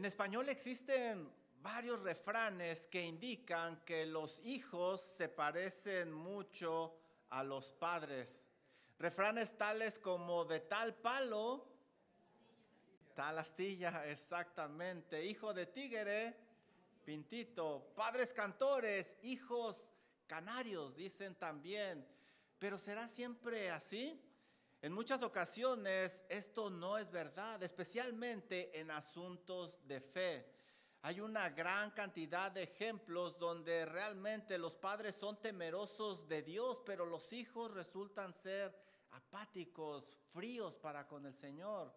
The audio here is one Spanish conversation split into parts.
En español existen varios refranes que indican que los hijos se parecen mucho a los padres. Refranes tales como de tal palo, tal astilla, exactamente. Hijo de tigre, pintito. Padres cantores, hijos canarios, dicen también. Pero ¿será siempre así? En muchas ocasiones esto no es verdad, especialmente en asuntos de fe. Hay una gran cantidad de ejemplos donde realmente los padres son temerosos de Dios, pero los hijos resultan ser apáticos, fríos para con el Señor.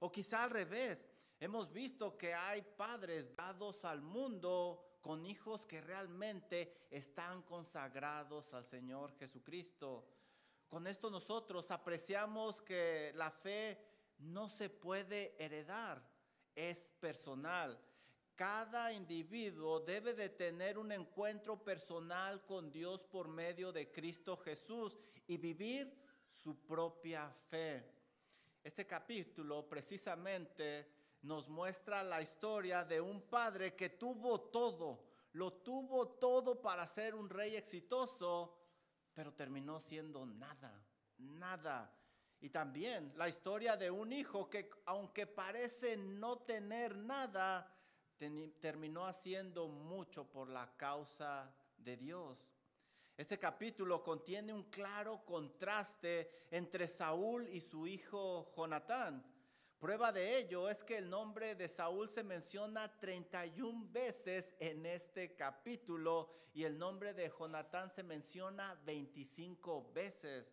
O quizá al revés, hemos visto que hay padres dados al mundo con hijos que realmente están consagrados al Señor Jesucristo. Con esto nosotros apreciamos que la fe no se puede heredar, es personal. Cada individuo debe de tener un encuentro personal con Dios por medio de Cristo Jesús y vivir su propia fe. Este capítulo precisamente nos muestra la historia de un padre que tuvo todo, lo tuvo todo para ser un rey exitoso, pero terminó siendo nada, nada. Y también la historia de un hijo que aunque parece no tener nada, terminó haciendo mucho por la causa de Dios. Este capítulo contiene un claro contraste entre Saúl y su hijo Jonatán. Prueba de ello es que el nombre de Saúl se menciona 31 veces en este capítulo y el nombre de Jonatán se menciona 25 veces.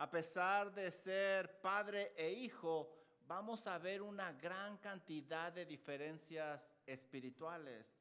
A pesar de ser padre e hijo, vamos a ver una gran cantidad de diferencias espirituales.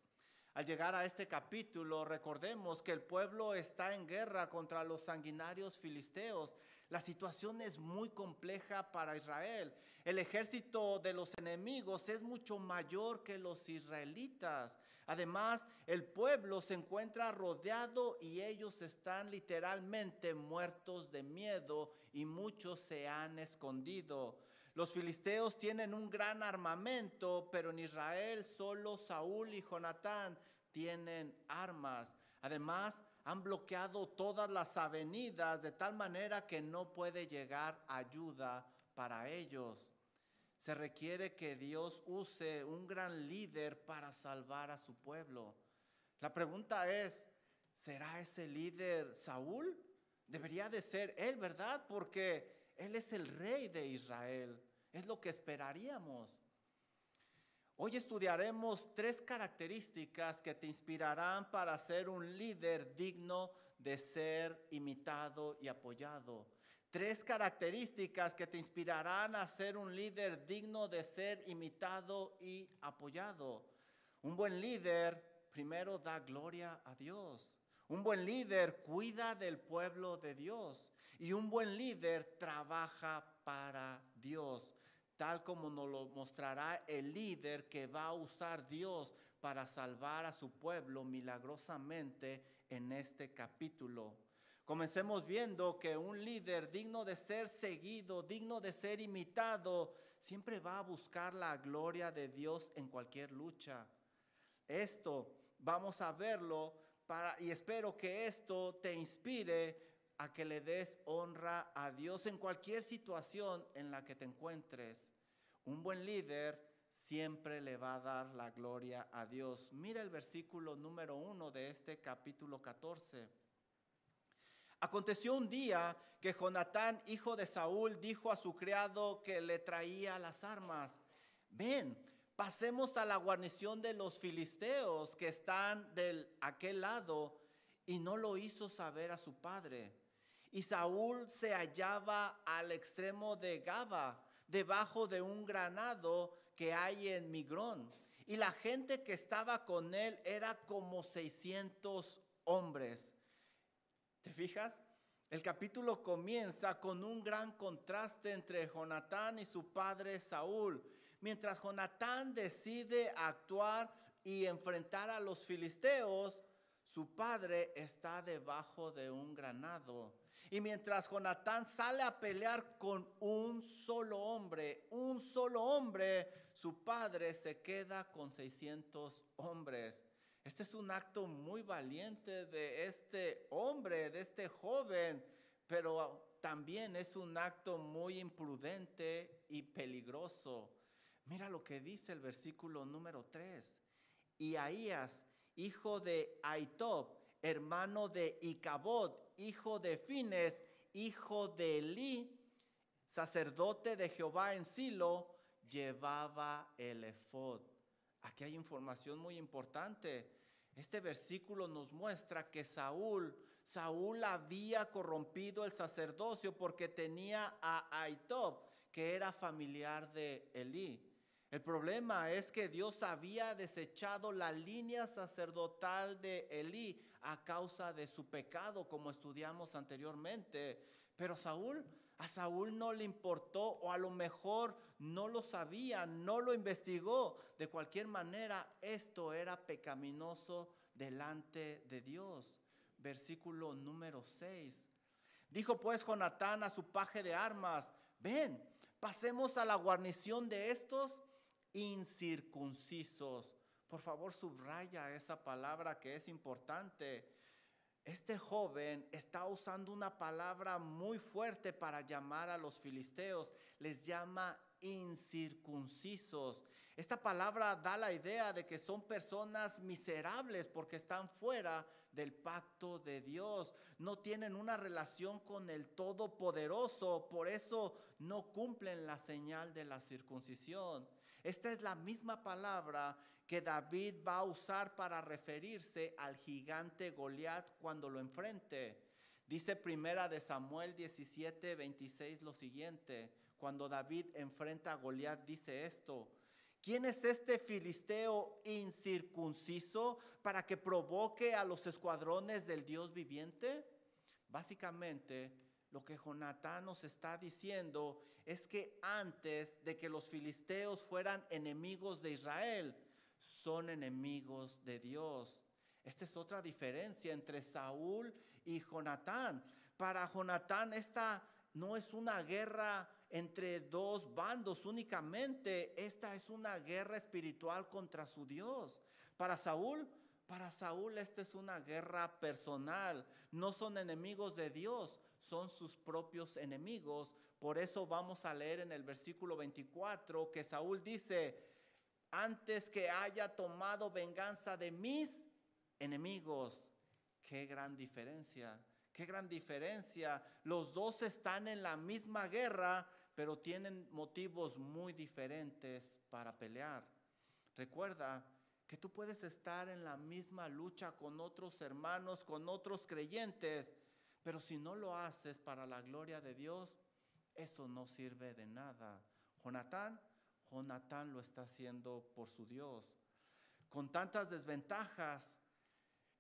Al llegar a este capítulo, recordemos que el pueblo está en guerra contra los sanguinarios filisteos. La situación es muy compleja para Israel. El ejército de los enemigos es mucho mayor que los israelitas. Además, el pueblo se encuentra rodeado y ellos están literalmente muertos de miedo y muchos se han escondido. Los filisteos tienen un gran armamento, pero en Israel solo Saúl y Jonatán tienen armas. Además, han bloqueado todas las avenidas de tal manera que no puede llegar ayuda para ellos. Se requiere que Dios use un gran líder para salvar a su pueblo. La pregunta es, ¿será ese líder Saúl? Debería de ser él, ¿verdad? Porque él es el rey de Israel. Es lo que esperaríamos. Hoy estudiaremos tres características que te inspirarán para ser un líder digno de ser imitado y apoyado. Tres características que te inspirarán a ser un líder digno de ser imitado y apoyado. Un buen líder primero da gloria a Dios. Un buen líder cuida del pueblo de Dios. Y un buen líder trabaja para Dios tal como nos lo mostrará el líder que va a usar Dios para salvar a su pueblo milagrosamente en este capítulo. Comencemos viendo que un líder digno de ser seguido, digno de ser imitado, siempre va a buscar la gloria de Dios en cualquier lucha. Esto vamos a verlo para, y espero que esto te inspire a que le des honra a Dios en cualquier situación en la que te encuentres. Un buen líder siempre le va a dar la gloria a Dios. Mira el versículo número uno de este capítulo 14. Aconteció un día que Jonatán, hijo de Saúl, dijo a su criado que le traía las armas, ven, pasemos a la guarnición de los filisteos que están del aquel lado, y no lo hizo saber a su padre. Y Saúl se hallaba al extremo de Gaba, debajo de un granado que hay en Migrón. Y la gente que estaba con él era como 600 hombres. ¿Te fijas? El capítulo comienza con un gran contraste entre Jonatán y su padre Saúl. Mientras Jonatán decide actuar y enfrentar a los filisteos, su padre está debajo de un granado. Y mientras Jonatán sale a pelear con un solo hombre, un solo hombre, su padre se queda con 600 hombres. Este es un acto muy valiente de este hombre, de este joven, pero también es un acto muy imprudente y peligroso. Mira lo que dice el versículo número 3. Y Ahías, hijo de Aitob, hermano de Icabod, hijo de Fines, hijo de Elí, sacerdote de Jehová en Silo, llevaba el efod. Aquí hay información muy importante. Este versículo nos muestra que Saúl, Saúl había corrompido el sacerdocio porque tenía a Aitob, que era familiar de Elí. El problema es que Dios había desechado la línea sacerdotal de Elí a causa de su pecado, como estudiamos anteriormente. Pero Saúl, a Saúl no le importó o a lo mejor no lo sabía, no lo investigó. De cualquier manera, esto era pecaminoso delante de Dios. Versículo número 6. Dijo pues Jonatán a su paje de armas, ven, pasemos a la guarnición de estos incircuncisos. Por favor, subraya esa palabra que es importante. Este joven está usando una palabra muy fuerte para llamar a los filisteos. Les llama incircuncisos. Esta palabra da la idea de que son personas miserables porque están fuera del pacto de Dios. No tienen una relación con el Todopoderoso. Por eso no cumplen la señal de la circuncisión. Esta es la misma palabra que David va a usar para referirse al gigante Goliat cuando lo enfrente. Dice primera de Samuel 17, 26 lo siguiente. Cuando David enfrenta a Goliat dice esto. ¿Quién es este filisteo incircunciso para que provoque a los escuadrones del Dios viviente? Básicamente, lo que Jonatán nos está diciendo es que antes de que los filisteos fueran enemigos de Israel, son enemigos de Dios. Esta es otra diferencia entre Saúl y Jonatán. Para Jonatán esta no es una guerra entre dos bandos únicamente, esta es una guerra espiritual contra su Dios. Para Saúl, para Saúl esta es una guerra personal. No son enemigos de Dios, son sus propios enemigos. Por eso vamos a leer en el versículo 24 que Saúl dice, antes que haya tomado venganza de mis enemigos. Qué gran diferencia, qué gran diferencia. Los dos están en la misma guerra, pero tienen motivos muy diferentes para pelear. Recuerda que tú puedes estar en la misma lucha con otros hermanos, con otros creyentes, pero si no lo haces para la gloria de Dios, eso no sirve de nada. Jonatán, Jonatán lo está haciendo por su Dios. Con tantas desventajas,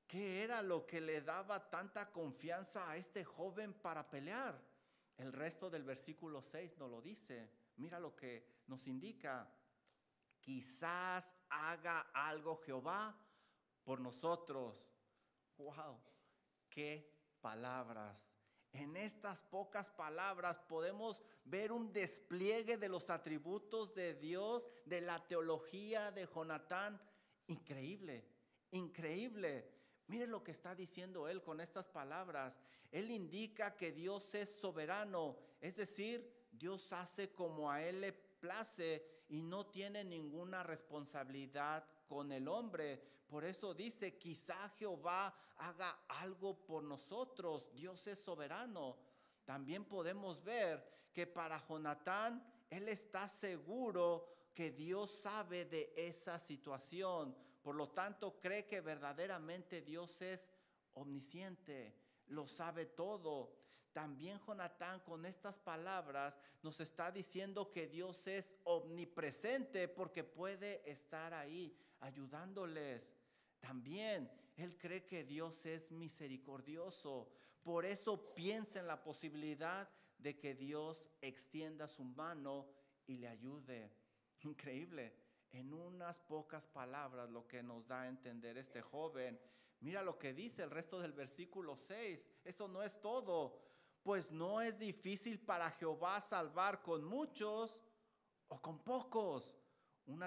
¿Qué era lo que le daba tanta confianza a este joven para pelear? El resto del versículo 6 nos lo dice. Mira lo que nos indica. Quizás haga algo Jehová por nosotros. ¡Wow! ¡Qué palabras! En estas pocas palabras podemos ver un despliegue de los atributos de Dios, de la teología de Jonatán. Increíble, increíble. Mire lo que está diciendo él con estas palabras. Él indica que Dios es soberano, es decir, Dios hace como a él le place y no tiene ninguna responsabilidad con el hombre. Por eso dice, quizá Jehová haga algo por nosotros. Dios es soberano. También podemos ver que para Jonatán, él está seguro que Dios sabe de esa situación. Por lo tanto, cree que verdaderamente Dios es omnisciente, lo sabe todo. También Jonatán con estas palabras nos está diciendo que Dios es omnipresente porque puede estar ahí ayudándoles. También él cree que Dios es misericordioso. Por eso piensa en la posibilidad de que Dios extienda su mano y le ayude. Increíble en unas pocas palabras lo que nos da a entender este joven. Mira lo que dice el resto del versículo 6. Eso no es todo. Pues no es difícil para Jehová salvar con muchos o con pocos. un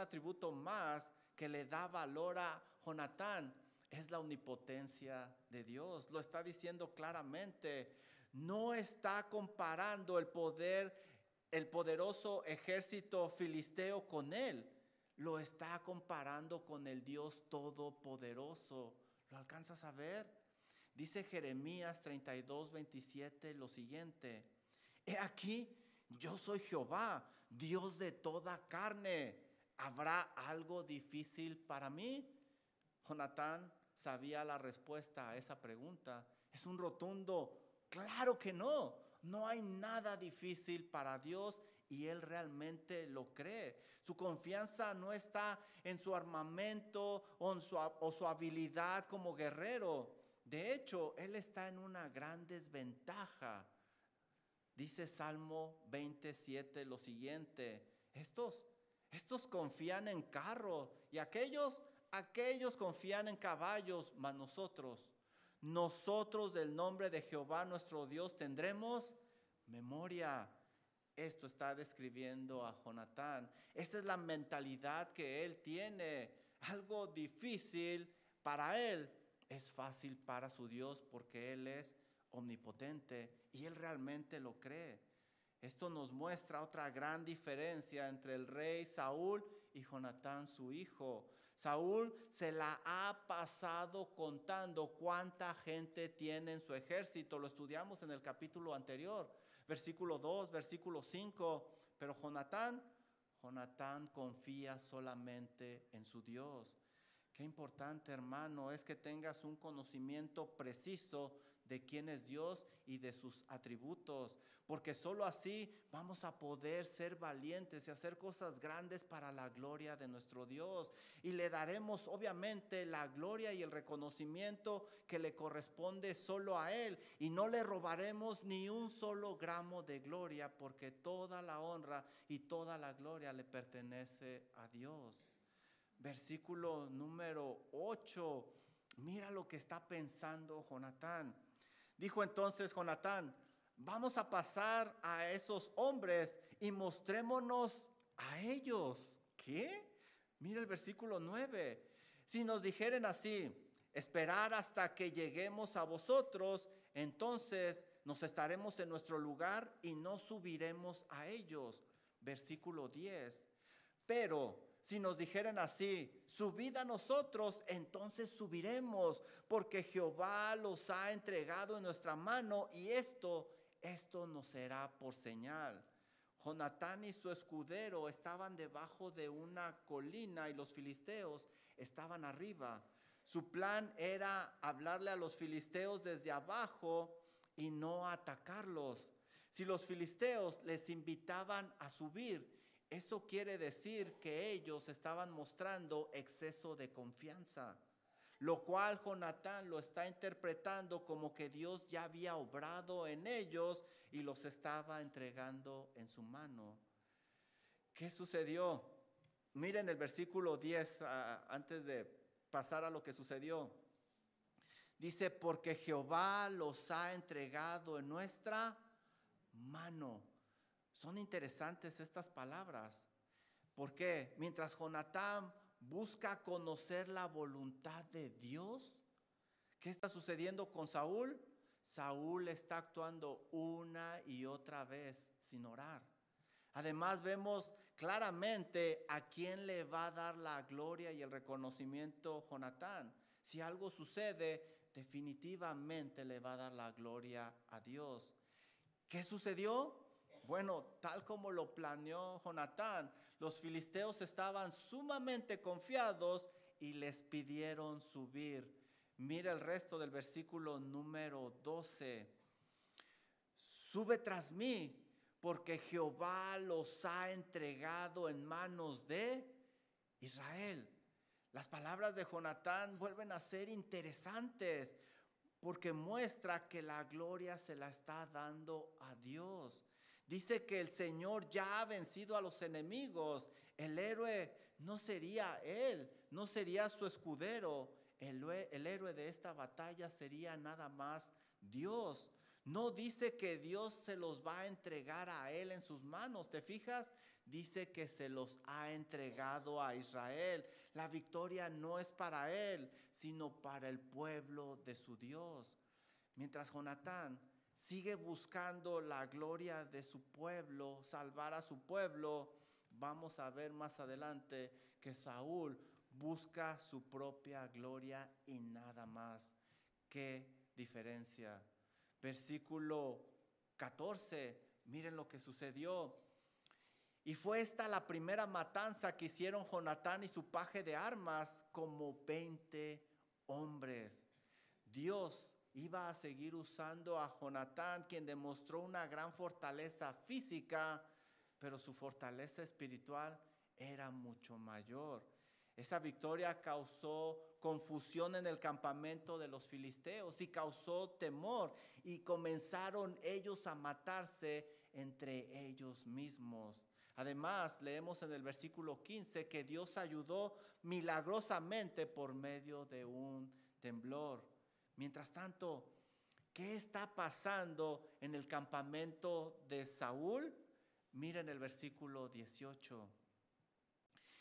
atributo, más que le da valor a Jonatán es la omnipotencia de Dios. Lo está diciendo claramente. No está comparando el poder, el poderoso ejército filisteo con él. Lo está comparando con el Dios todopoderoso. ¿Lo alcanzas a ver? Dice Jeremías 32, 27 lo siguiente. He aquí, yo soy Jehová, Dios de toda carne. ¿Habrá algo difícil para mí? Jonatán sabía la respuesta a esa pregunta. Es un rotundo, claro que no. No hay nada difícil para Dios y él realmente lo cree. Su confianza no está en su armamento o, su, o su habilidad como guerrero. De hecho, él está en una gran desventaja. Dice Salmo 27 lo siguiente, estos, estos confían en carro y aquellos aquellos confían en caballos, mas nosotros, nosotros del nombre de Jehová nuestro Dios tendremos memoria. Esto está describiendo a Jonatán. Esa es la mentalidad que él tiene. Algo difícil para él es fácil para su Dios porque él es omnipotente y él realmente lo cree. Esto nos muestra otra gran diferencia entre el rey Saúl y Jonatán su hijo. Saúl se la ha pasado contando cuánta gente tiene en su ejército. Lo estudiamos en el capítulo anterior, versículo 2, versículo 5. Pero Jonatán, Jonatán confía solamente en su Dios. Qué importante, hermano, es que tengas un conocimiento preciso de quién es Dios y de sus atributos, porque sólo así vamos a poder ser valientes y hacer cosas grandes para la gloria de nuestro Dios. Y le daremos obviamente la gloria y el reconocimiento que le corresponde solo a Él. Y no le robaremos ni un solo gramo de gloria, porque toda la honra y toda la gloria le pertenece a Dios. Versículo número 8. Mira lo que está pensando Jonatán. Dijo entonces Jonatán, vamos a pasar a esos hombres y mostrémonos a ellos. ¿Qué? Mira el versículo 9. Si nos dijeren así, esperar hasta que lleguemos a vosotros, entonces nos estaremos en nuestro lugar y no subiremos a ellos. Versículo 10. Pero si nos dijeran así, subid a nosotros, entonces subiremos, porque Jehová los ha entregado en nuestra mano y esto, esto nos será por señal. Jonatán y su escudero estaban debajo de una colina y los filisteos estaban arriba. Su plan era hablarle a los filisteos desde abajo y no atacarlos. Si los filisteos les invitaban a subir, eso quiere decir que ellos estaban mostrando exceso de confianza, lo cual Jonatán lo está interpretando como que Dios ya había obrado en ellos y los estaba entregando en su mano. ¿Qué sucedió? Miren el versículo 10 ah, antes de pasar a lo que sucedió. Dice, porque Jehová los ha entregado en nuestra mano. Son interesantes estas palabras. porque Mientras Jonatán busca conocer la voluntad de Dios, ¿qué está sucediendo con Saúl? Saúl está actuando una y otra vez sin orar. Además vemos claramente a quién le va a dar la gloria y el reconocimiento Jonatán. Si algo sucede, definitivamente le va a dar la gloria a Dios. ¿Qué sucedió? Bueno, tal como lo planeó Jonatán, los filisteos estaban sumamente confiados y les pidieron subir. Mira el resto del versículo número 12. Sube tras mí, porque Jehová los ha entregado en manos de Israel. Las palabras de Jonatán vuelven a ser interesantes porque muestra que la gloria se la está dando a Dios. Dice que el Señor ya ha vencido a los enemigos. El héroe no sería él, no sería su escudero. El, héroe de esta batalla sería nada más Dios. No dice que Dios se los va a entregar a él en sus manos. ¿Te fijas? dice que se los ha entregado a Israel. La victoria no es para él, sino para el pueblo de su Dios. Mientras Jonatán sigue buscando la gloria de su pueblo, salvar a su pueblo, vamos a ver más adelante que Saúl busca su propia gloria y nada más. ¿Qué diferencia? Versículo 14, miren lo que sucedió. Y fue esta la primera matanza que hicieron Jonatán y su paje de armas como 20 hombres. Dios iba a seguir usando a Jonatán, quien demostró una gran fortaleza física, pero su fortaleza espiritual era mucho mayor. Esa victoria causó confusión en el campamento de los filisteos y causó temor y comenzaron ellos a matarse entre ellos mismos. Además, leemos en el versículo 15 que Dios ayudó milagrosamente por medio de un temblor. Mientras tanto, ¿qué está pasando en el campamento de Saúl? Miren el versículo 18.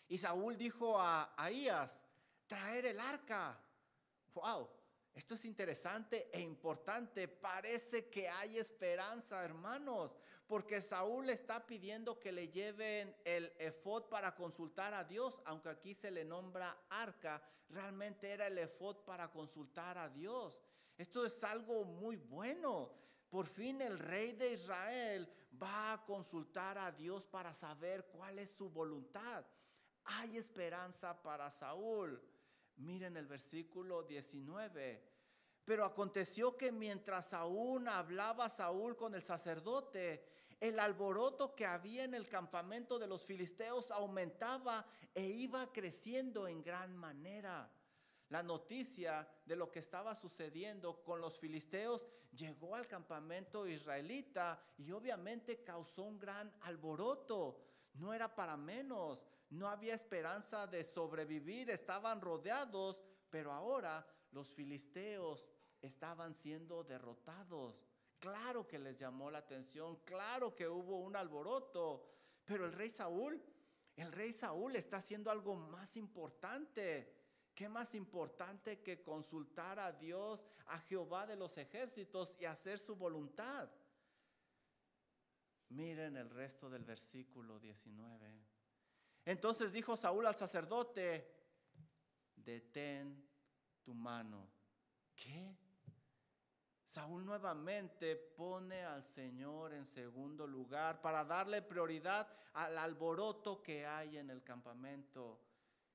Y Saúl dijo a Ahías, traer el arca. Wow, esto es interesante e importante. Parece que hay esperanza, hermanos, porque Saúl está pidiendo que le lleven el efod para consultar a Dios, aunque aquí se le nombra arca, realmente era el efod para consultar a Dios. Esto es algo muy bueno. Por fin el rey de Israel va a consultar a Dios para saber cuál es su voluntad. Hay esperanza para Saúl. Miren el versículo 19. Pero aconteció que mientras aún hablaba Saúl con el sacerdote, el alboroto que había en el campamento de los filisteos aumentaba e iba creciendo en gran manera. La noticia de lo que estaba sucediendo con los filisteos llegó al campamento israelita y obviamente causó un gran alboroto. No era para menos no había esperanza de sobrevivir, estaban rodeados, pero ahora los filisteos estaban siendo derrotados. Claro que les llamó la atención, claro que hubo un alboroto, pero el rey Saúl, el rey Saúl está haciendo algo más importante. ¿Qué más importante que consultar a Dios, a Jehová de los ejércitos y hacer su voluntad? Miren el resto del versículo 19. Entonces dijo Saúl al sacerdote, detén tu mano. ¿Qué? Saúl nuevamente pone al Señor en segundo lugar para darle prioridad al alboroto que hay en el campamento.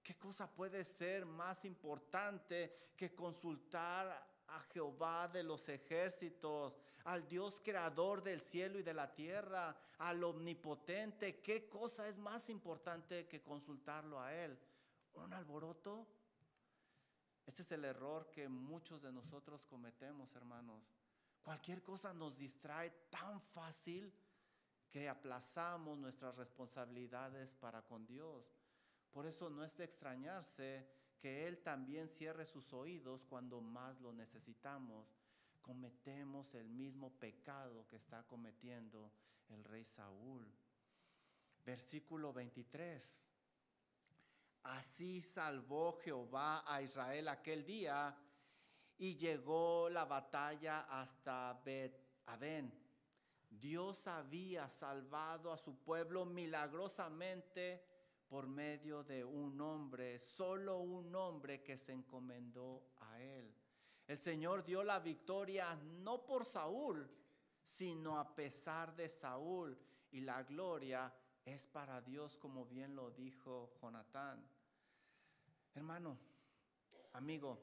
¿Qué cosa puede ser más importante que consultar a Jehová de los ejércitos, al Dios creador del cielo y de la tierra, al omnipotente. ¿Qué cosa es más importante que consultarlo a Él? ¿Un alboroto? Este es el error que muchos de nosotros cometemos, hermanos. Cualquier cosa nos distrae tan fácil que aplazamos nuestras responsabilidades para con Dios. Por eso no es de extrañarse que Él también cierre sus oídos cuando más lo necesitamos. Cometemos el mismo pecado que está cometiendo el rey Saúl. Versículo 23. Así salvó Jehová a Israel aquel día y llegó la batalla hasta Bet-Aben. Dios había salvado a su pueblo milagrosamente por medio de un hombre, solo un hombre que se encomendó a él. El Señor dio la victoria no por Saúl, sino a pesar de Saúl. Y la gloria es para Dios, como bien lo dijo Jonatán. Hermano, amigo,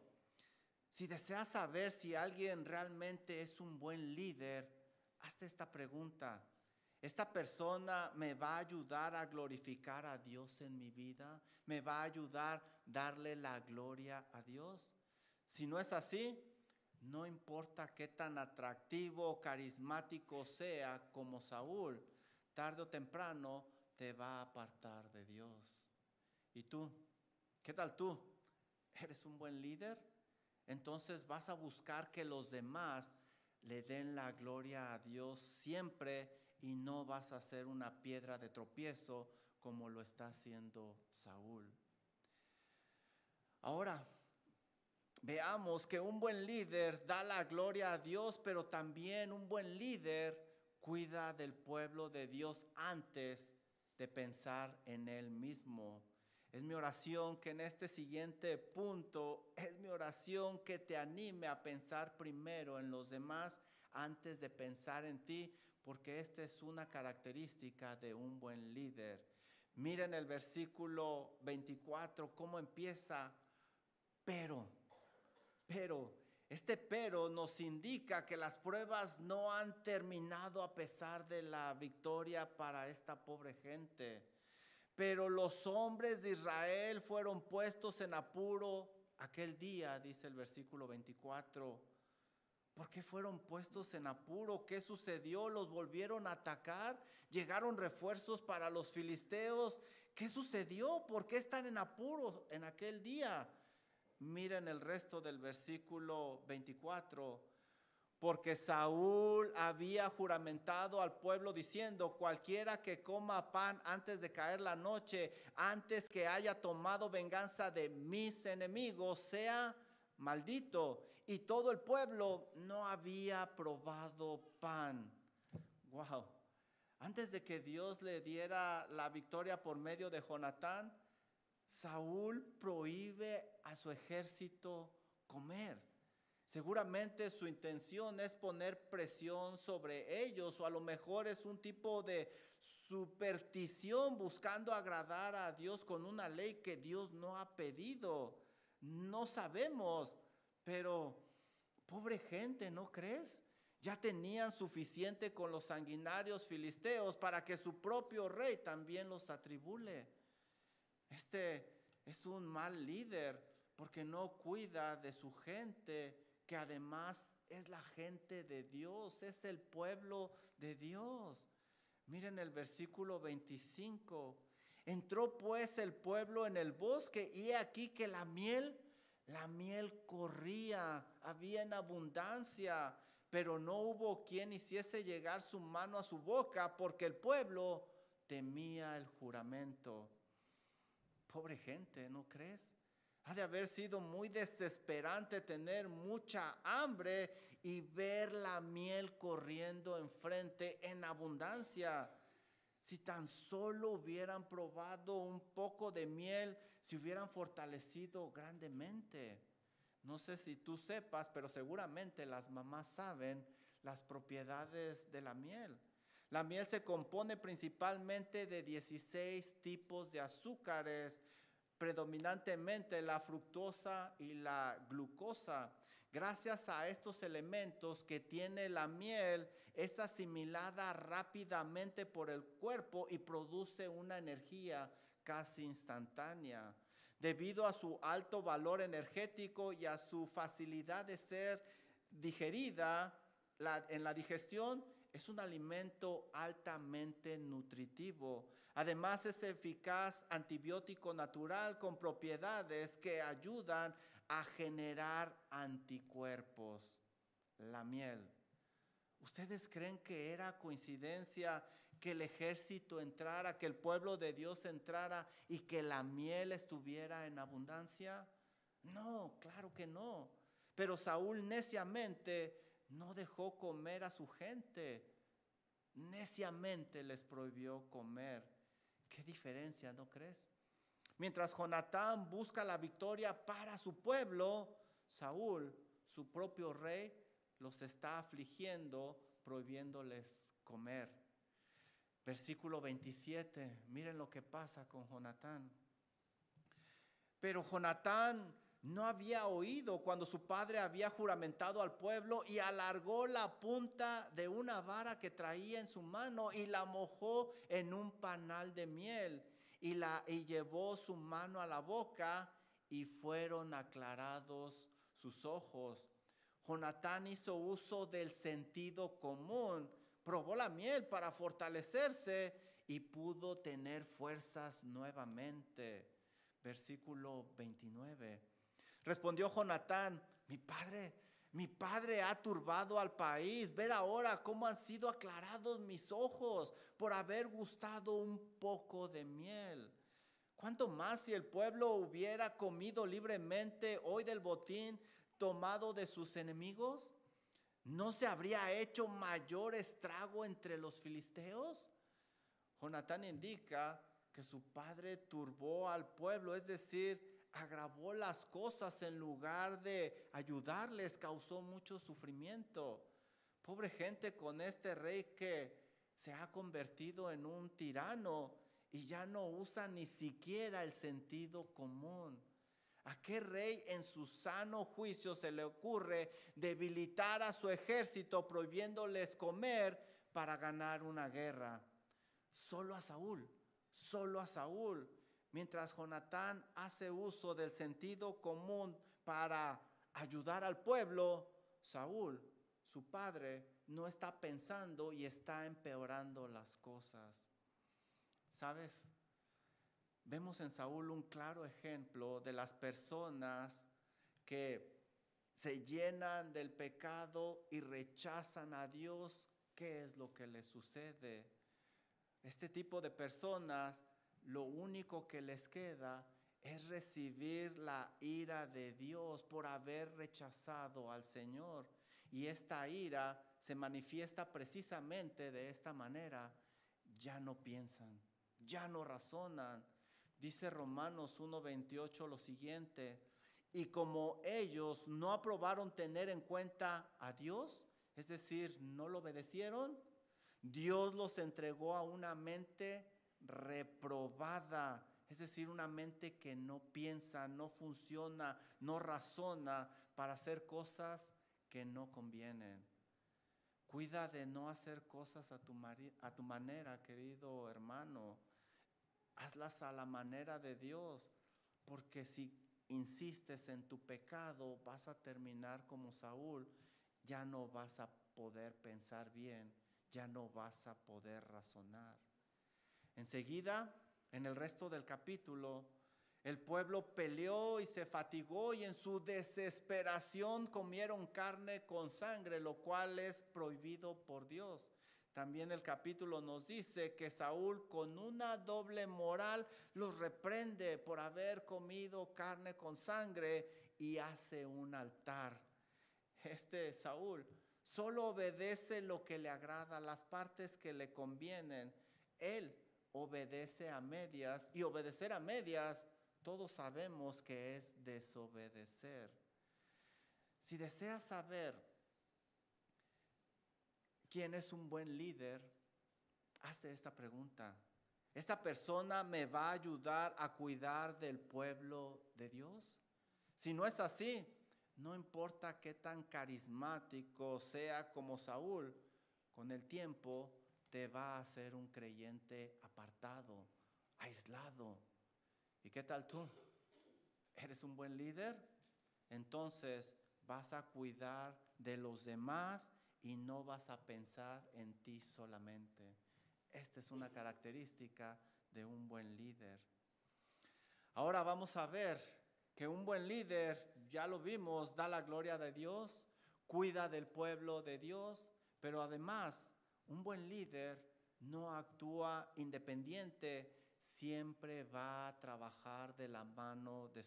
si deseas saber si alguien realmente es un buen líder, hazte esta pregunta. ¿Esta persona me va a ayudar a glorificar a Dios en mi vida? ¿Me va a ayudar a darle la gloria a Dios? Si no es así, no importa qué tan atractivo o carismático sea como Saúl, tarde o temprano te va a apartar de Dios. ¿Y tú? ¿Qué tal tú? ¿Eres un buen líder? Entonces vas a buscar que los demás le den la gloria a Dios siempre y no vas a ser una piedra de tropiezo como lo está haciendo Saúl. Ahora, veamos que un buen líder da la gloria a Dios, pero también un buen líder cuida del pueblo de Dios antes de pensar en él mismo. Es mi oración que en este siguiente punto, es mi oración que te anime a pensar primero en los demás antes de pensar en ti, porque esta es una característica de un buen líder. Miren el versículo 24, cómo empieza, pero, pero, este pero nos indica que las pruebas no han terminado a pesar de la victoria para esta pobre gente. Pero los hombres de Israel fueron puestos en apuro aquel día, dice el versículo 24. ¿Por qué fueron puestos en apuro? ¿Qué sucedió? ¿Los volvieron a atacar? ¿Llegaron refuerzos para los filisteos? ¿Qué sucedió? ¿Por qué están en apuro en aquel día? Miren el resto del versículo 24 porque Saúl había juramentado al pueblo diciendo, cualquiera que coma pan antes de caer la noche, antes que haya tomado venganza de mis enemigos, sea maldito. Y todo el pueblo no había probado pan. Wow. Antes de que Dios le diera la victoria por medio de Jonatán, Saúl prohíbe a su ejército comer. Seguramente su intención es poner presión sobre ellos o a lo mejor es un tipo de superstición buscando agradar a Dios con una ley que Dios no ha pedido. No sabemos, pero pobre gente, ¿no crees? Ya tenían suficiente con los sanguinarios filisteos para que su propio rey también los atribule. Este es un mal líder porque no cuida de su gente que además es la gente de Dios, es el pueblo de Dios. Miren el versículo 25. Entró pues el pueblo en el bosque y aquí que la miel, la miel corría, había en abundancia, pero no hubo quien hiciese llegar su mano a su boca porque el pueblo temía el juramento. Pobre gente, ¿no crees? Ha de haber sido muy desesperante tener mucha hambre y ver la miel corriendo enfrente en abundancia. Si tan solo hubieran probado un poco de miel, se hubieran fortalecido grandemente. No sé si tú sepas, pero seguramente las mamás saben las propiedades de la miel. La miel se compone principalmente de 16 tipos de azúcares predominantemente la fructosa y la glucosa. Gracias a estos elementos que tiene la miel, es asimilada rápidamente por el cuerpo y produce una energía casi instantánea. Debido a su alto valor energético y a su facilidad de ser digerida en la digestión, es un alimento altamente nutritivo. Además es eficaz antibiótico natural con propiedades que ayudan a generar anticuerpos. La miel. ¿Ustedes creen que era coincidencia que el ejército entrara, que el pueblo de Dios entrara y que la miel estuviera en abundancia? No, claro que no. Pero Saúl neciamente no dejó comer a su gente. Neciamente les prohibió comer. Qué diferencia, ¿no crees? Mientras Jonatán busca la victoria para su pueblo, Saúl, su propio rey, los está afligiendo, prohibiéndoles comer. Versículo 27, miren lo que pasa con Jonatán. Pero Jonatán no había oído cuando su padre había juramentado al pueblo y alargó la punta de una vara que traía en su mano y la mojó en un panal de miel y, la, y llevó su mano a la boca y fueron aclarados sus ojos. Jonatán hizo uso del sentido común, probó la miel para fortalecerse y pudo tener fuerzas nuevamente. Versículo 29. Respondió Jonatán, mi padre, Mi padre ha turbado al país. Ver ahora cómo han sido aclarados mis ojos por haber gustado un poco de miel. ¿Cuánto más si el pueblo hubiera comido libremente hoy del botín tomado de sus enemigos? ¿No se habría hecho mayor estrago entre los filisteos? Jonatán indica que su padre turbó al pueblo, es decir, agravó las cosas en lugar de ayudarles, causó mucho sufrimiento. Pobre gente con este rey que se ha convertido en un tirano y ya no usa ni siquiera el sentido común. ¿A qué rey en su sano juicio se le ocurre debilitar a su ejército prohibiéndoles comer para ganar una guerra? Solo a Saúl, solo a Saúl mientras Jonatán hace uso del sentido común para ayudar al pueblo, Saúl, su padre, no está pensando y está empeorando las cosas. ¿Sabes? Vemos en Saúl un claro ejemplo de las personas que se llenan del pecado y rechazan a Dios. ¿Qué es lo que les sucede? Este tipo de personas lo único que les queda es recibir la ira de Dios por haber rechazado al Señor. Y esta ira se manifiesta precisamente de esta manera. Ya no piensan, ya no razonan. Dice Romanos 1.28 lo siguiente, y como ellos no aprobaron tener en cuenta a Dios, es decir, no lo obedecieron, Dios los entregó a una mente reprobada, es decir, una mente que no piensa, no funciona, no razona para hacer cosas que no convienen. Cuida de no hacer cosas a tu, manera, querido hermano. Hazlas a la manera de Dios, porque si insistes en tu pecado, vas a terminar como Saúl. Ya no vas a poder pensar bien, ya no vas a poder razonar. Enseguida, en el resto del capítulo, el pueblo peleó y se fatigó y en su desesperación comieron carne con sangre, lo cual es prohibido por Dios. También el capítulo nos dice que Saúl con una doble moral los reprende por haber comido carne con sangre y hace un altar. Este Saúl solo obedece lo que le agrada, las partes que le convienen. Él obedece a medias y obedecer a medias todos sabemos que es desobedecer. Si deseas saber quién es un buen líder, hace esta pregunta. ¿Esta persona me va a ayudar a cuidar del pueblo de Dios? Si no es así, no importa qué tan carismático sea como Saúl, con el tiempo te va a hacer un creyente apartado, aislado. ¿Y qué tal tú? ¿Eres un buen líder? Entonces vas a cuidar de los demás y no vas a pensar en ti solamente. Esta es una característica de un buen líder. Ahora vamos a ver que un buen líder, ya lo vimos, da la gloria de Dios, cuida del pueblo de Dios, pero además un buen líder no actúa independiente, siempre va a trabajar de la mano de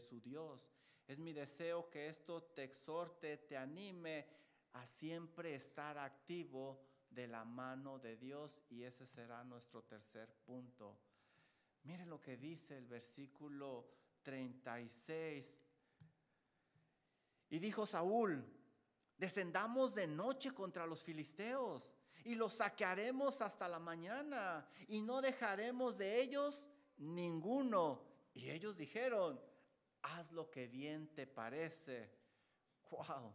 su, Dios. Es mi deseo que esto te exhorte, te anime a siempre estar activo de la mano de Dios y ese será nuestro tercer punto. Mire lo que dice el versículo 36. Y dijo Saúl, descendamos de noche contra los filisteos y los saquearemos hasta la mañana y no dejaremos de ellos ninguno. Y ellos dijeron, haz lo que bien te parece. Wow.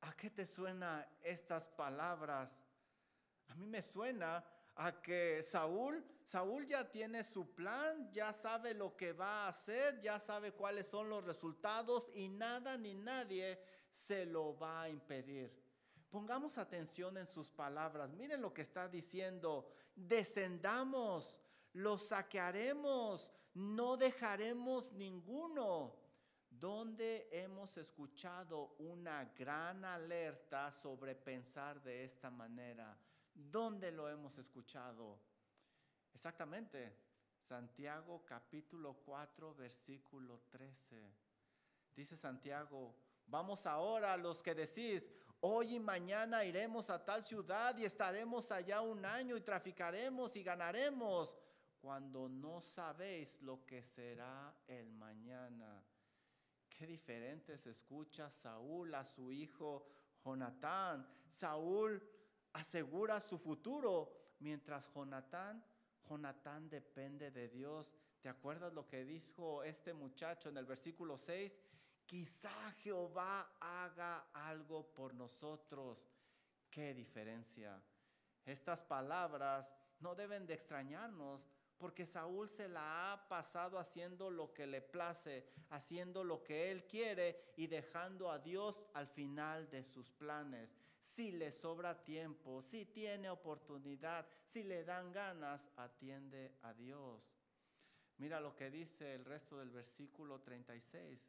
¿A qué te suena estas palabras? A mí me suena a que Saúl, Saúl ya tiene su plan, ya sabe lo que va a hacer, ya sabe cuáles son los resultados y nada ni nadie se lo va a impedir. Pongamos atención en sus palabras. Miren lo que está diciendo. Descendamos, los saquearemos, no dejaremos ninguno. ¿Dónde hemos escuchado una gran alerta sobre pensar de esta manera? ¿Dónde lo hemos escuchado? Exactamente, Santiago capítulo 4, versículo 13. Dice Santiago, vamos ahora los que decís, hoy y mañana iremos a tal ciudad y estaremos allá un año y traficaremos y ganaremos, cuando no sabéis lo que será el mañana. Qué diferente se escucha Saúl a su hijo Jonatán. Saúl asegura su futuro, mientras Jonatán, Jonatán depende de Dios. ¿Te acuerdas lo que dijo este muchacho en el versículo 6? Quizá Jehová haga algo por nosotros. Qué diferencia. Estas palabras no deben de extrañarnos porque Saúl se la ha pasado haciendo lo que le place, haciendo lo que él quiere y dejando a Dios al final de sus planes. Si le sobra tiempo, si tiene oportunidad, si le dan ganas, atiende a Dios. Mira lo que dice el resto del versículo 36.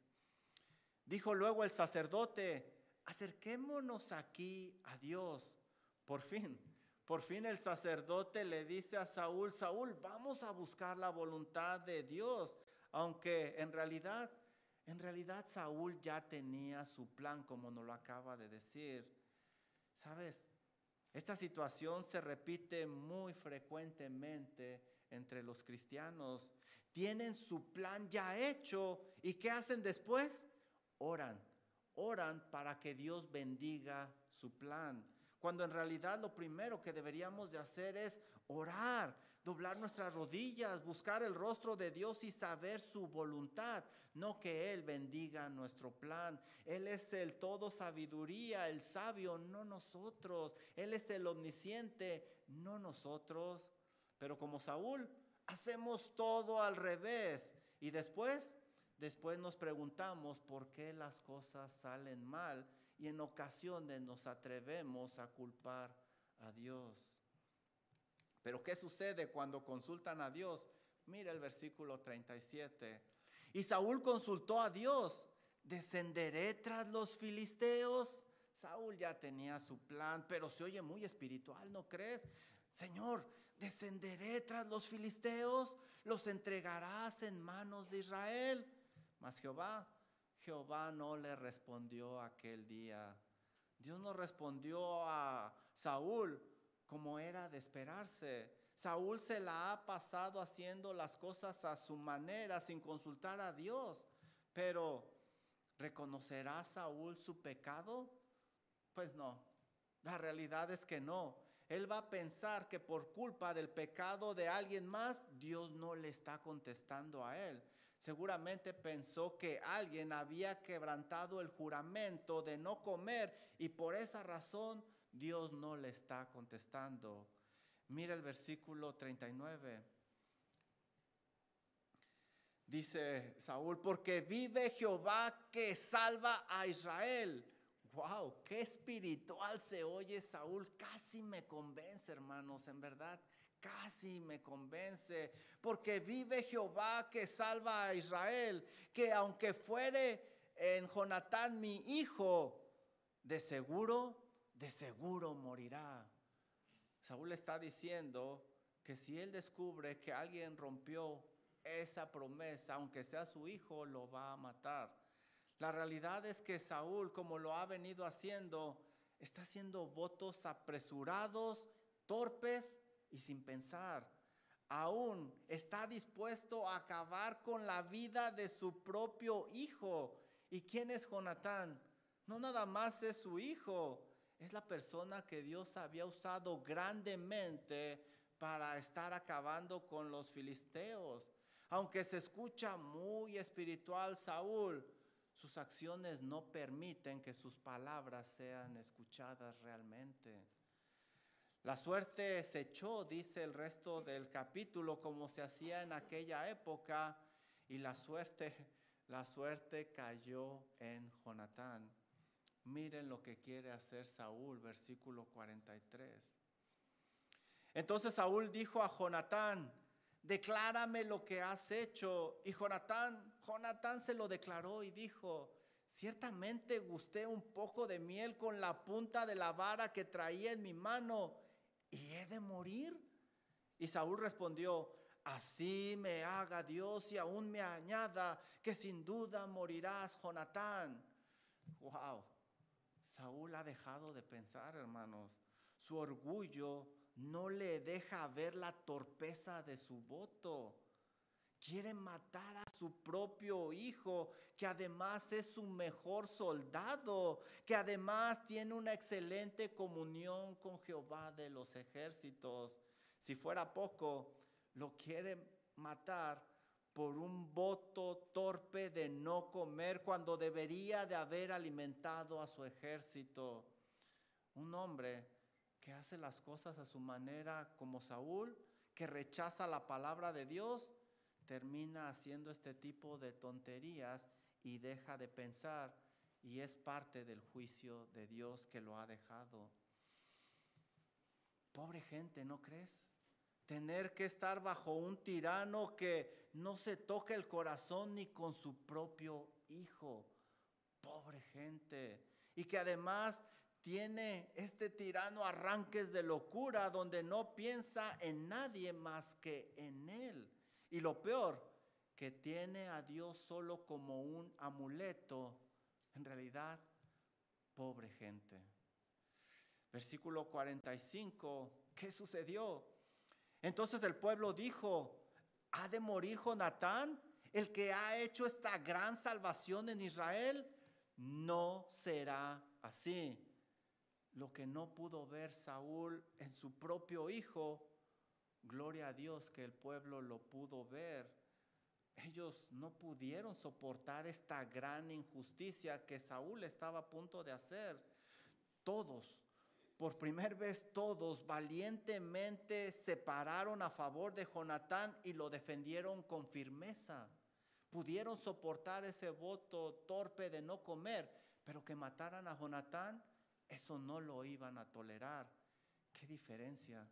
Dijo luego el sacerdote, acerquémonos aquí a Dios. Por fin, por fin el sacerdote le dice a Saúl, Saúl, vamos a buscar la voluntad de Dios, aunque en realidad, en realidad Saúl ya tenía su plan, como nos lo acaba de decir. ¿Sabes? Esta situación se repite muy frecuentemente entre los cristianos. Tienen su plan ya hecho y ¿qué hacen después? Oran, oran para que Dios bendiga su plan cuando en realidad lo primero que deberíamos de hacer es orar, doblar nuestras rodillas, buscar el rostro de Dios y saber su voluntad, no que Él bendiga nuestro plan. Él es el todo sabiduría, el sabio, no nosotros. Él es el omnisciente, no nosotros. Pero como Saúl, hacemos todo al revés. Y después, después nos preguntamos por qué las cosas salen mal y en ocasiones nos atrevemos a culpar a Dios. Pero ¿qué sucede cuando consultan a Dios? Mira el versículo 37. Y Saúl consultó a Dios, ¿descenderé tras los filisteos? Saúl ya tenía su plan, pero se oye muy espiritual, ¿no crees? Señor, ¿descenderé tras los filisteos? ¿Los entregarás en manos de Israel? Mas Jehová Jehová no le respondió aquel día. Dios no respondió a Saúl como era de esperarse. Saúl se la ha pasado haciendo las cosas a su manera sin consultar a Dios. Pero, ¿reconocerá Saúl su pecado? Pues no. La realidad es que no. Él va a pensar que por culpa del pecado de alguien más, Dios no le está contestando a él. Seguramente pensó que alguien había quebrantado el juramento de no comer y por esa razón Dios no le está contestando. Mira el versículo 39. Dice Saúl, porque vive Jehová que salva a Israel. Wow, qué espiritual se oye Saúl. Casi me convence, hermanos, en verdad casi me convence, porque vive Jehová que salva a Israel, que aunque fuere en Jonatán mi hijo, de seguro, de seguro morirá. Saúl está diciendo que si él descubre que alguien rompió esa promesa, aunque sea su hijo, lo va a matar. La realidad es que Saúl, como lo ha venido haciendo, está haciendo votos apresurados, torpes y sin pensar. Aún está dispuesto a acabar con la vida de su propio hijo. ¿Y quién es Jonatán? No nada más es su hijo, es la persona que Dios había usado grandemente para estar acabando con los filisteos. Aunque se escucha muy espiritual Saúl, sus acciones no permiten que sus palabras sean escuchadas realmente. La suerte se echó, dice el resto del capítulo, como se hacía en aquella época, y la suerte, la suerte cayó en Jonatán. Miren lo que quiere hacer Saúl, versículo 43. Entonces Saúl dijo a Jonatán, declárame lo que has hecho. Y Jonatán, Jonatán se lo declaró y dijo, ciertamente gusté un poco de miel con la punta de la vara que traía en mi mano morir. Y Saúl respondió, así me haga Dios y aún me añada que sin duda morirás, Jonatán. Wow, Saúl ha dejado de pensar, hermanos. Su orgullo no le deja ver la torpeza de su voto. Quiere matar a su propio hijo, que además es su mejor soldado, que además tiene una excelente comunión con Jehová de los ejércitos. Si fuera poco, lo quiere matar por un voto torpe de no comer cuando debería de haber alimentado a su ejército. Un hombre que hace las cosas a su manera como Saúl, que rechaza la palabra de Dios, termina haciendo este tipo de tonterías y deja de pensar y es parte del juicio de Dios que lo ha dejado. Pobre gente, ¿no crees? Tener que estar bajo un tirano que no se toca el corazón ni con su propio hijo. Pobre gente. Y que además tiene este tirano arranques de locura donde no piensa en nadie más que en él. Y lo peor, que tiene a Dios solo como un amuleto, en realidad, pobre gente. Versículo 45, ¿qué sucedió? Entonces el pueblo dijo, ¿ha de morir Jonatán, el que ha hecho esta gran salvación en Israel? No será así. Lo que no pudo ver Saúl en su propio hijo, Gloria a Dios que el pueblo lo pudo ver. Ellos no pudieron soportar esta gran injusticia que Saúl estaba a punto de hacer. Todos, por primera vez todos, valientemente se pararon a favor de Jonatán y lo defendieron con firmeza. Pudieron soportar ese voto torpe de no comer, pero que mataran a Jonatán, eso no lo iban a tolerar. ¿Qué diferencia?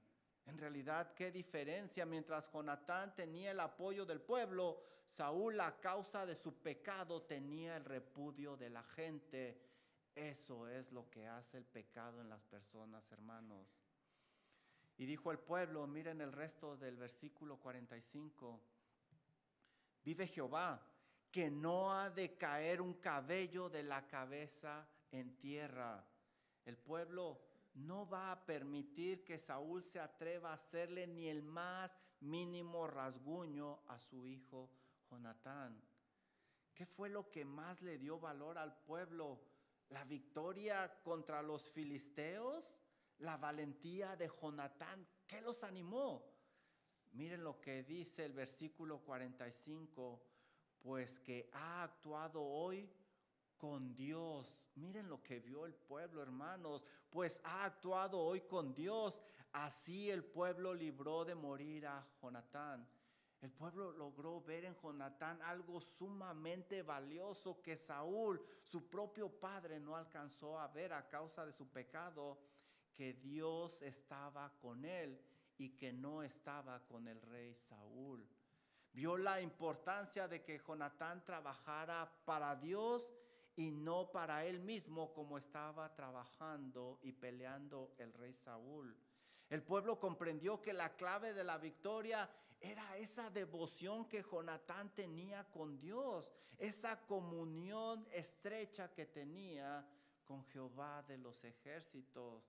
En realidad, qué diferencia. Mientras Jonatán tenía el apoyo del pueblo, Saúl a causa de su pecado tenía el repudio de la gente. Eso es lo que hace el pecado en las personas, hermanos. Y dijo el pueblo, miren el resto del versículo 45, vive Jehová, que no ha de caer un cabello de la cabeza en tierra. El pueblo no va a permitir que Saúl se atreva a hacerle ni el más mínimo rasguño a su hijo Jonatán. ¿Qué fue lo que más le dio valor al pueblo? ¿La victoria contra los filisteos? ¿La valentía de Jonatán? ¿Qué los animó? Miren lo que dice el versículo 45, pues que ha actuado hoy con Dios Miren lo que vio el pueblo, hermanos, pues ha actuado hoy con Dios. Así el pueblo libró de morir a Jonatán. El pueblo logró ver en Jonatán algo sumamente valioso que Saúl, su propio padre, no alcanzó a ver a causa de su pecado, que Dios estaba con él y que no estaba con el rey Saúl. Vio la importancia de que Jonatán trabajara para Dios y no para él mismo como estaba trabajando y peleando el rey Saúl. El pueblo comprendió que la clave de la victoria era esa devoción que Jonatán tenía con Dios, esa comunión estrecha que tenía con Jehová de los ejércitos.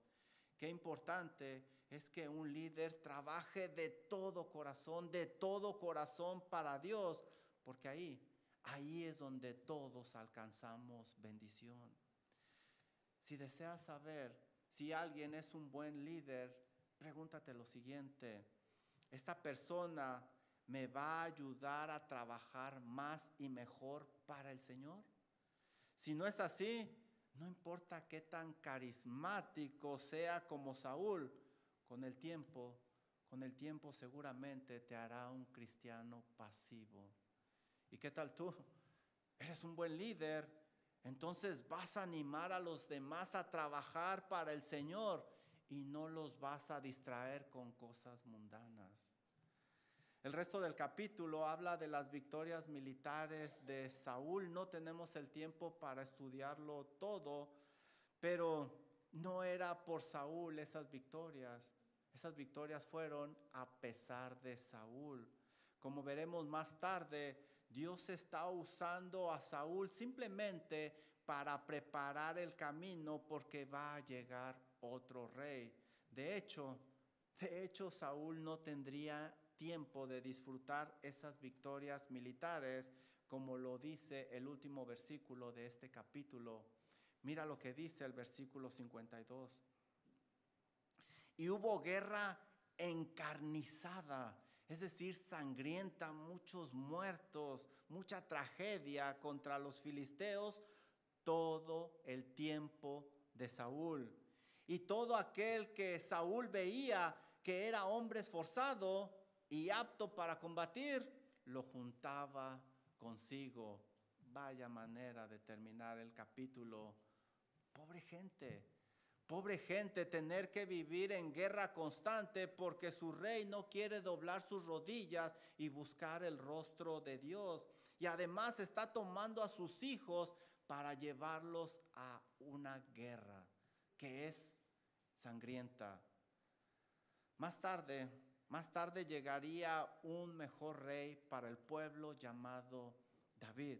Qué importante es que un líder trabaje de todo corazón, de todo corazón para Dios, porque ahí Ahí es donde todos alcanzamos bendición. Si deseas saber si alguien es un buen líder, pregúntate lo siguiente. ¿Esta persona me va a ayudar a trabajar más y mejor para el Señor? Si no es así, no importa qué tan carismático sea como Saúl, con el tiempo, con el tiempo seguramente te hará un cristiano pasivo. ¿Y qué tal tú? Eres un buen líder. Entonces vas a animar a los demás a trabajar para el Señor y no los vas a distraer con cosas mundanas. El resto del capítulo habla de las victorias militares de Saúl. No tenemos el tiempo para estudiarlo todo, pero no era por Saúl esas victorias. Esas victorias fueron a pesar de Saúl. Como veremos más tarde, Dios está usando a Saúl simplemente para preparar el camino porque va a llegar otro rey. De hecho, de hecho Saúl no tendría tiempo de disfrutar esas victorias militares, como lo dice el último versículo de este capítulo. Mira lo que dice el versículo 52. Y hubo guerra encarnizada, es decir, sangrienta, muchos muertos, mucha tragedia contra los filisteos todo el tiempo de Saúl. Y todo aquel que Saúl veía que era hombre esforzado, y apto para combatir, lo juntaba consigo. Vaya manera de terminar el capítulo. Pobre gente, pobre gente tener que vivir en guerra constante porque su rey no quiere doblar sus rodillas y buscar el rostro de Dios. Y además está tomando a sus hijos para llevarlos a una guerra que es sangrienta. Más tarde, más tarde llegaría un mejor rey para el pueblo llamado David,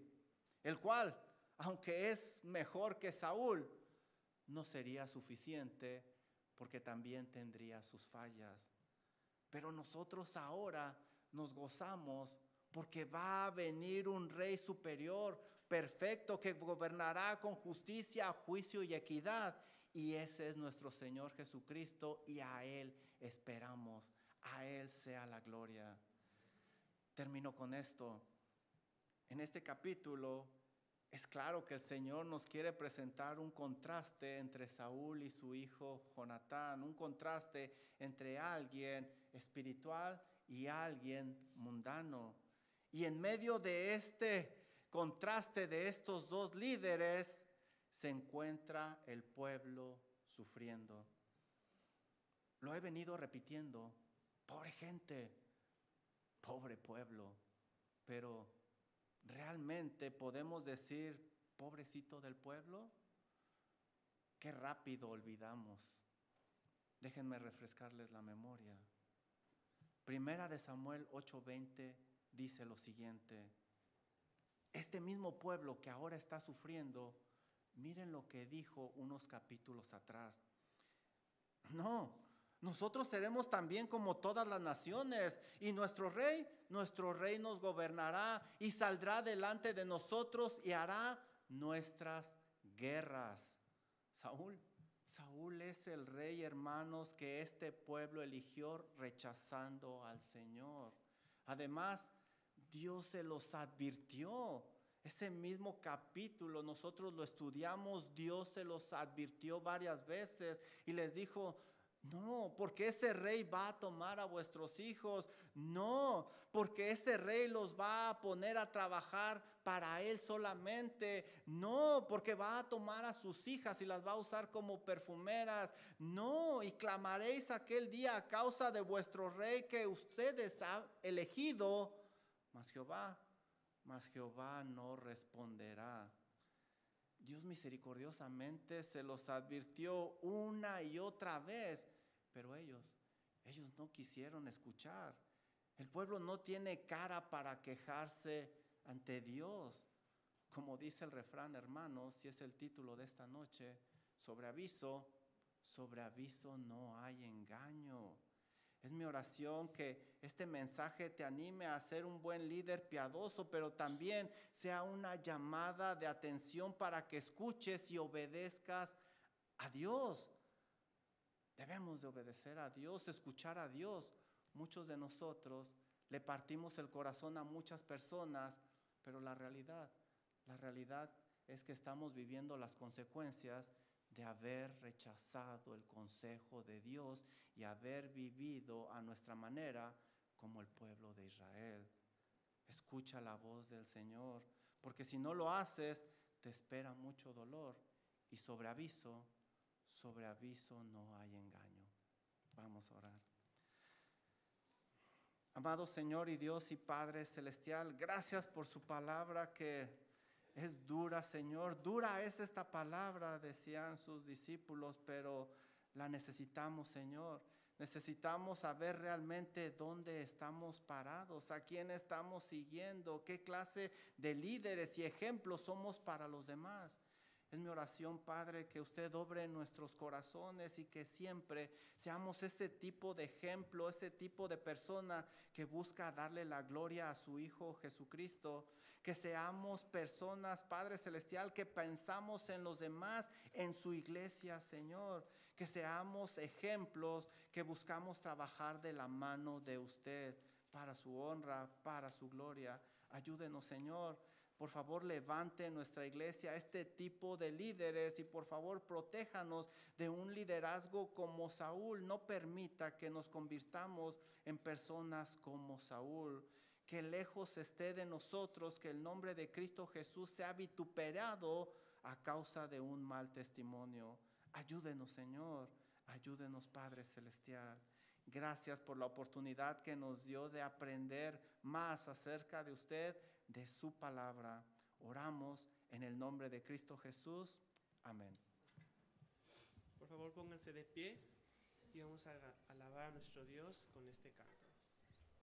el cual, aunque es mejor que Saúl, no sería suficiente porque también tendría sus fallas. Pero nosotros ahora nos gozamos porque va a venir un rey superior, perfecto, que gobernará con justicia, juicio y equidad. Y ese es nuestro Señor Jesucristo y a Él esperamos a Él sea la gloria. Termino con esto. En este capítulo es claro que el Señor nos quiere presentar un contraste entre Saúl y su hijo Jonatán, un contraste entre alguien espiritual y alguien mundano. Y en medio de este contraste de estos dos líderes se encuentra el pueblo sufriendo. Lo he venido repitiendo Pobre gente, pobre pueblo, pero ¿realmente podemos decir pobrecito del pueblo? Qué rápido olvidamos. Déjenme refrescarles la memoria. Primera de Samuel 8:20 dice lo siguiente. Este mismo pueblo que ahora está sufriendo, miren lo que dijo unos capítulos atrás. No, nosotros seremos también como todas las naciones y nuestro rey, nuestro rey nos gobernará y saldrá delante de nosotros y hará nuestras guerras. Saúl, Saúl es el rey, hermanos, que este pueblo eligió rechazando al Señor. Además, Dios se los advirtió. Ese mismo capítulo nosotros lo estudiamos, Dios se los advirtió varias veces y les dijo, no, porque ese rey va a tomar a vuestros hijos. No, porque ese rey los va a poner a trabajar para él solamente. No, porque va a tomar a sus hijas y las va a usar como perfumeras. No, y clamaréis aquel día a causa de vuestro rey que ustedes han elegido. Mas Jehová, mas Jehová no responderá. Dios misericordiosamente se los advirtió una y otra vez, pero ellos, ellos no quisieron escuchar. El pueblo no tiene cara para quejarse ante Dios. Como dice el refrán, hermanos, si es el título de esta noche, sobre aviso, sobre aviso no hay engaño. Es mi oración que este mensaje te anime a ser un buen líder piadoso, pero también sea una llamada de atención para que escuches y obedezcas a Dios. Debemos de obedecer a Dios, escuchar a Dios. Muchos de nosotros le partimos el corazón a muchas personas, pero la realidad, la realidad es que estamos viviendo las consecuencias de haber rechazado el consejo de Dios y haber vivido a nuestra manera como el pueblo de Israel. Escucha la voz del Señor, porque si no lo haces, te espera mucho dolor y sobre aviso, sobre aviso no hay engaño. Vamos a orar. Amado Señor y Dios y Padre Celestial, gracias por su palabra que es dura, Señor. Dura es esta palabra, decían sus discípulos, pero la necesitamos, Señor. Necesitamos saber realmente dónde estamos parados, a quién estamos siguiendo, qué clase de líderes y ejemplos somos para los demás. Es mi oración, Padre, que usted obre en nuestros corazones y que siempre seamos ese tipo de ejemplo, ese tipo de persona que busca darle la gloria a su Hijo Jesucristo. Que seamos personas, Padre Celestial, que pensamos en los demás, en su iglesia, Señor. Que seamos ejemplos, que buscamos trabajar de la mano de usted para su honra, para su gloria. Ayúdenos, Señor por favor, levante nuestra iglesia este tipo de líderes y por favor, protéjanos de un liderazgo como Saúl. No permita que nos convirtamos en personas como Saúl. Que lejos esté de nosotros que el nombre de Cristo Jesús sea vituperado a causa de un mal testimonio. Ayúdenos, Señor. Ayúdenos, Padre Celestial. Gracias por la oportunidad que nos dio de aprender más acerca de usted de su palabra. Oramos en el nombre de Cristo Jesús. Amén. Por favor, pónganse de pie y vamos a alabar a nuestro Dios con este canto.